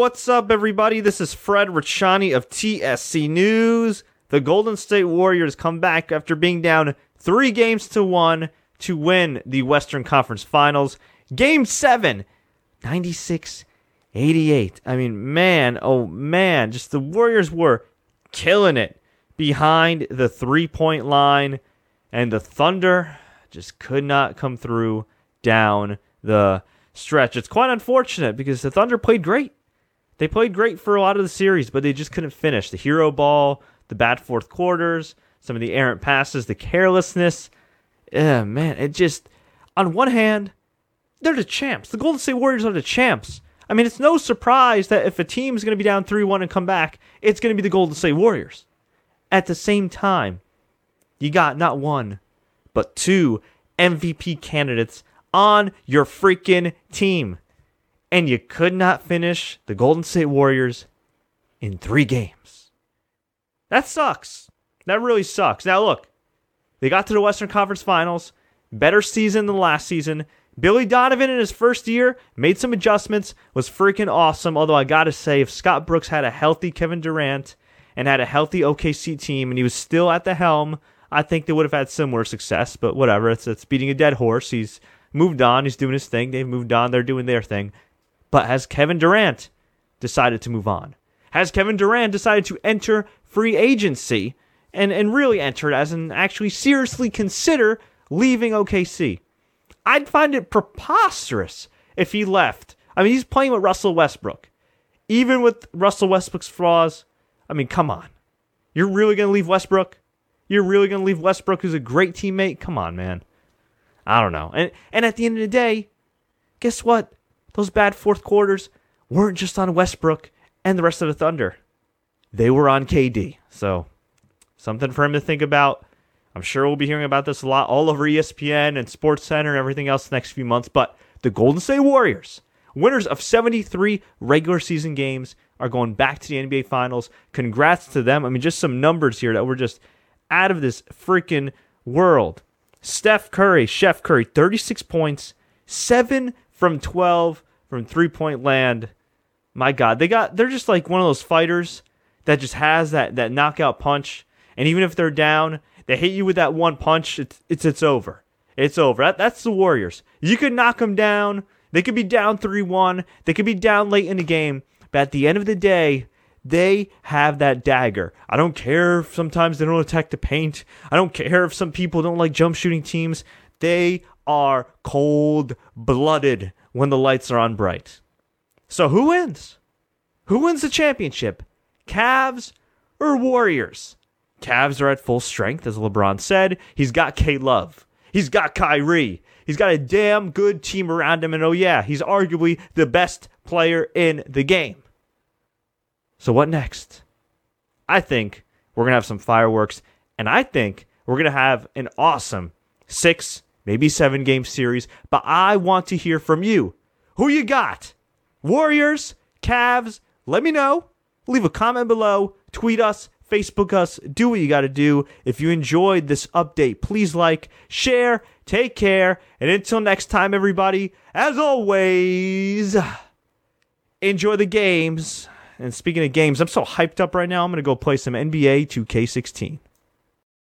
what's up, everybody? This is Fred Ricciani of TSC News. The Golden State Warriors come back after being down three games to one to win the Western Conference Finals. Game seven, 96 88. I mean, man, oh man, just the Warriors were killing it behind the three point line, and the Thunder just could not come through down the stretch. It's quite unfortunate because the Thunder played great. They played great for a lot of the series, but they just couldn't finish. The hero ball, the bad fourth quarters, some of the errant passes, the carelessness. Yeah, man, it just, on one hand, they're the champs. The Golden State Warriors are the champs. I mean, it's no surprise that if a team is going to be down 3 1 and come back, it's going to be the Golden State Warriors. At the same time, you got not one, but two MVP candidates on your freaking team. And you could not finish the Golden State Warriors in three games. That sucks. That really sucks. Now, look, they got to the Western Conference Finals, better season than last season. Billy Donovan in his first year made some adjustments, was freaking awesome. Although I gotta say, if Scott Brooks had a healthy Kevin Durant and had a healthy OKC team and he was still at the helm, I think they would have had similar success. But whatever, it's it's beating a dead horse. He's moved on. He's doing his thing. They've moved on. They're doing their thing. But has Kevin Durant decided to move on? Has Kevin Durant decided to enter free agency and and really enter it as and actually seriously consider leaving OKC? I'd find it preposterous if he left. I mean, he's playing with Russell Westbrook. Even with Russell Westbrook's flaws, I mean, come on. You're really going to leave Westbrook? You're really going to leave Westbrook, who's a great teammate? Come on, man. I don't know. And and at the end of the day, guess what? Those bad fourth quarters weren't just on Westbrook and the rest of the Thunder. They were on KD. So, something for him to think about. I'm sure we'll be hearing about this a lot all over ESPN and Sports Center and everything else next few months. But the Golden State Warriors, winners of 73 regular season games, are going back to the NBA Finals. Congrats to them. I mean, just some numbers here that were just out of this freaking world. Steph Curry, Chef Curry, 36 points, 7 from 12 from three point land. My God, they got they're just like one of those fighters that just has that that knockout punch. And even if they're down, they hit you with that one punch. It's it's it's over. It's over. That, that's the Warriors. You could knock them down. They could be down three one. They could be down late in the game. But at the end of the day, they have that dagger. I don't care if sometimes they don't attack the paint. I don't care if some people don't like jump shooting teams. They are cold blooded when the lights are on bright. So who wins? Who wins the championship? Cavs or Warriors? Cavs are at full strength, as LeBron said. He's got K Love. He's got Kyrie. He's got a damn good team around him. And oh, yeah, he's arguably the best player in the game. So, what next? I think we're going to have some fireworks. And I think we're going to have an awesome six, maybe seven game series. But I want to hear from you. Who you got? Warriors? Cavs? Let me know. Leave a comment below. Tweet us Facebook us, do what you got to do. If you enjoyed this update, please like, share, take care, and until next time, everybody, as always, enjoy the games. And speaking of games, I'm so hyped up right now. I'm going to go play some NBA 2K16.